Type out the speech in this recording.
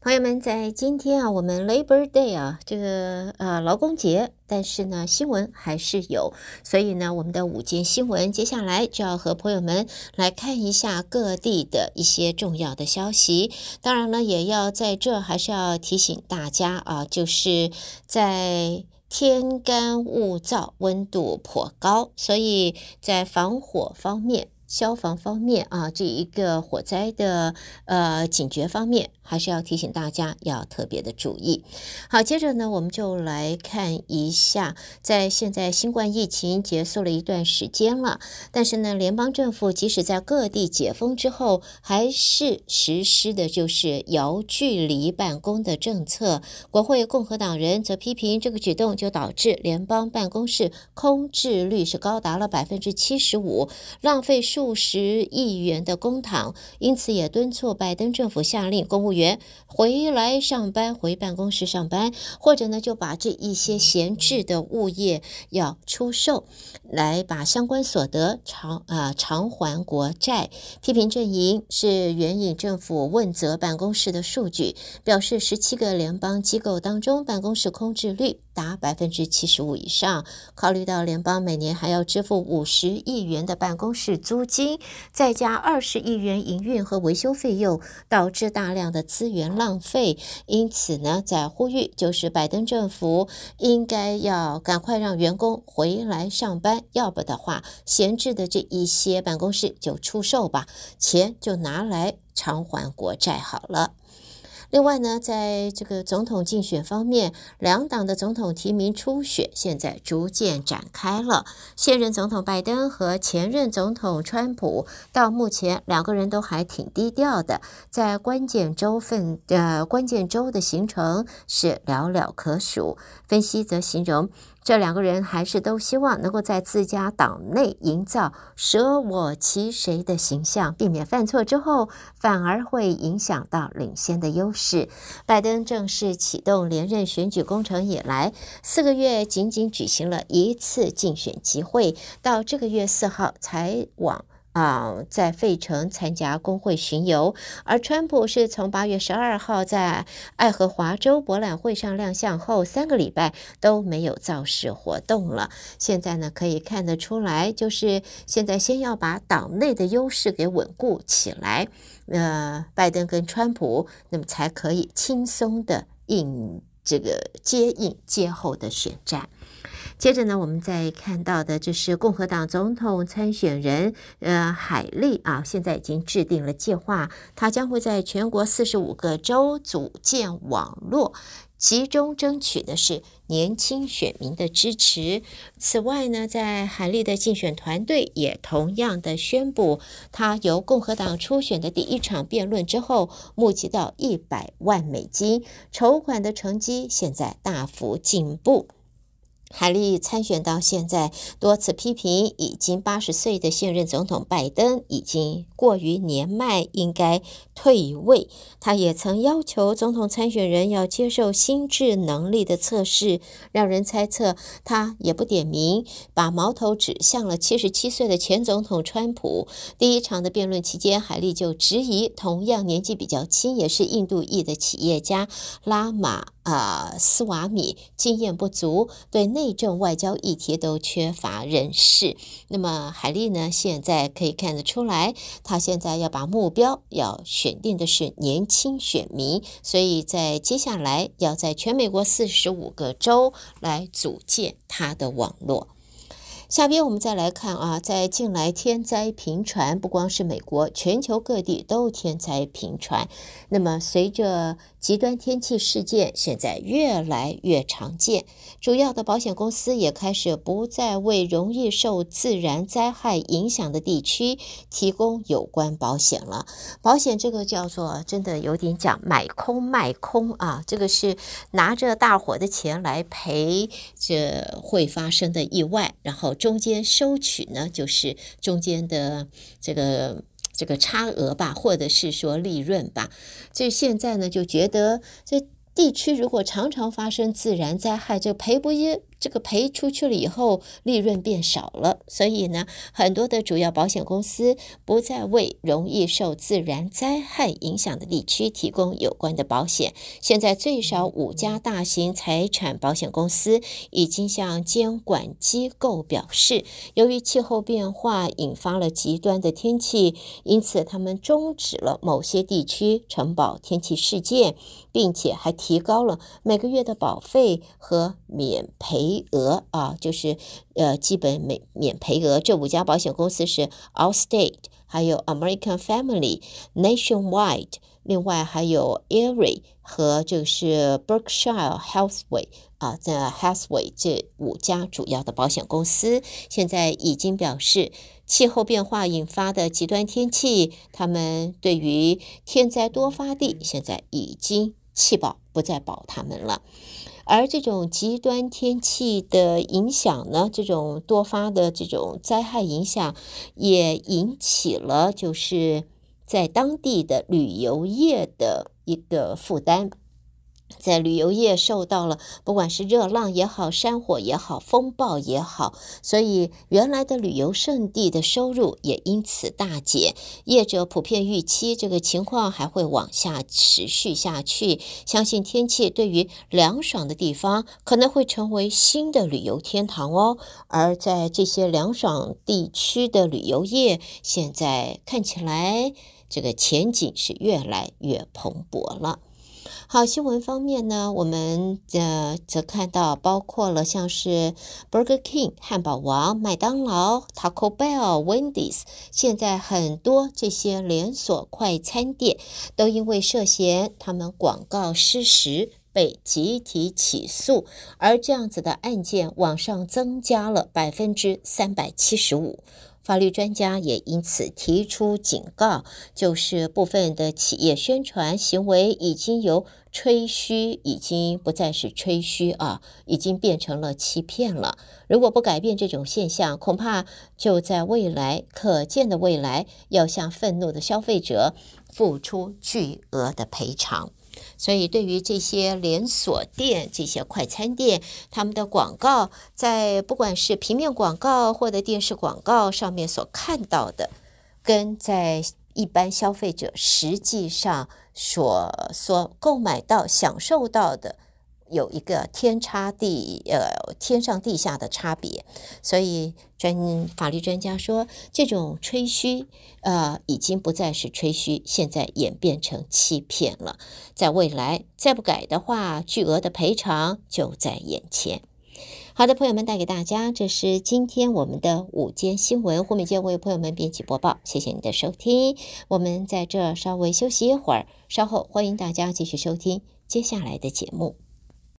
朋友们，在今天啊，我们 Labor Day 啊，这个呃劳工节，但是呢，新闻还是有，所以呢，我们的午间新闻接下来就要和朋友们来看一下各地的一些重要的消息。当然了，也要在这还是要提醒大家啊，就是在天干物燥，温度颇高，所以在防火方面。消防方面啊，这一个火灾的呃警觉方面，还是要提醒大家要特别的注意。好，接着呢，我们就来看一下，在现在新冠疫情结束了一段时间了，但是呢，联邦政府即使在各地解封之后，还是实施的就是遥距离办公的政策。国会共和党人则批评这个举动就导致联邦办公室空置率是高达了百分之七十五，浪费。数十亿元的公帑，因此也敦促拜登政府下令公务员回来上班，回办公室上班，或者呢就把这一些闲置的物业要出售，来把相关所得偿啊偿还国债。批评阵营是援引政府问责办公室的数据，表示十七个联邦机构当中，办公室空置率达百分之七十五以上。考虑到联邦每年还要支付五十亿元的办公室租金，再加二十亿元营运和维修费用，导致大量的资源浪费。因此呢，在呼吁就是拜登政府应该要赶快让员工回来上班，要不的话，闲置的这一些办公室就出售吧，钱就拿来偿还国债好了。另外呢，在这个总统竞选方面，两党的总统提名初选现在逐渐展开了。现任总统拜登和前任总统川普，到目前两个人都还挺低调的，在关键州份呃关键州的行程是寥寥可数。分析则形容。这两个人还是都希望能够在自家党内营造舍我其谁的形象，避免犯错之后反而会影响到领先的优势。拜登正式启动连任选举工程以来，四个月仅仅举行了一次竞选集会，到这个月四号才往。啊，在费城参加工会巡游，而川普是从八月十二号在爱荷华州博览会上亮相后，三个礼拜都没有造势活动了。现在呢，可以看得出来，就是现在先要把党内的优势给稳固起来，呃，拜登跟川普，那么才可以轻松的应这个接应接后的选战。接着呢，我们再看到的就是共和党总统参选人呃海利啊，现在已经制定了计划，他将会在全国四十五个州组建网络，集中争取的是年轻选民的支持。此外呢，在海利的竞选团队也同样的宣布，他由共和党初选的第一场辩论之后，募集到一百万美金筹款的成绩，现在大幅进步。海莉参选到现在，多次批评已经八十岁的现任总统拜登已经过于年迈，应该退位。他也曾要求总统参选人要接受心智能力的测试，让人猜测他也不点名，把矛头指向了七十七岁的前总统川普。第一场的辩论期间，海莉就质疑同样年纪比较轻，也是印度裔的企业家拉玛。啊，斯瓦米经验不足，对内政外交议题都缺乏认识。那么海莉呢？现在可以看得出来，他现在要把目标要选定的是年轻选民，所以在接下来要在全美国四十五个州来组建他的网络。下边我们再来看啊，在近来天灾频传，不光是美国，全球各地都天灾频传。那么随着极端天气事件现在越来越常见，主要的保险公司也开始不再为容易受自然灾害影响的地区提供有关保险了。保险这个叫做真的有点讲买空卖空啊，这个是拿着大伙的钱来赔这会发生的意外，然后中间收取呢就是中间的这个。这个差额吧，或者是说利润吧，所以现在呢就觉得这地区如果常常发生自然灾害，这赔不这个赔出去了以后，利润变少了，所以呢，很多的主要保险公司不再为容易受自然灾害影响的地区提供有关的保险。现在最少五家大型财产保险公司已经向监管机构表示，由于气候变化引发了极端的天气，因此他们终止了某些地区承保天气事件，并且还提高了每个月的保费和免赔赔额啊，就是呃基本免免赔额。这五家保险公司是 Allstate，还有 American Family、Nationwide，另外还有 Erie 和就是 Berkshire Hathaway 啊，在 Hathaway 这五家主要的保险公司现在已经表示，气候变化引发的极端天气，他们对于天灾多发地现在已经气保，不再保他们了。而这种极端天气的影响呢，这种多发的这种灾害影响，也引起了就是在当地的旅游业的一个负担。在旅游业受到了不管是热浪也好、山火也好、风暴也好，所以原来的旅游胜地的收入也因此大减。业者普遍预期这个情况还会往下持续下去，相信天气对于凉爽的地方可能会成为新的旅游天堂哦。而在这些凉爽地区的旅游业，现在看起来这个前景是越来越蓬勃了。好，新闻方面呢，我们呃则看到包括了像是 Burger King 汉堡王、麦当劳、Taco Bell、Wendy's，现在很多这些连锁快餐店都因为涉嫌他们广告失实被集体起诉，而这样子的案件往上增加了百分之三百七十五。法律专家也因此提出警告，就是部分的企业宣传行为已经由吹嘘，已经不再是吹嘘啊，已经变成了欺骗了。如果不改变这种现象，恐怕就在未来可见的未来，要向愤怒的消费者付出巨额的赔偿。所以，对于这些连锁店、这些快餐店，他们的广告，在不管是平面广告或者电视广告上面所看到的，跟在一般消费者实际上所所购买到、享受到的。有一个天差地呃天上地下的差别，所以专法律专家说，这种吹嘘呃已经不再是吹嘘，现在演变成欺骗了。在未来再不改的话，巨额的赔偿就在眼前。好的，朋友们带给大家，这是今天我们的午间新闻，胡美健为朋友们编辑播报，谢谢你的收听。我们在这稍微休息一会儿，稍后欢迎大家继续收听接下来的节目。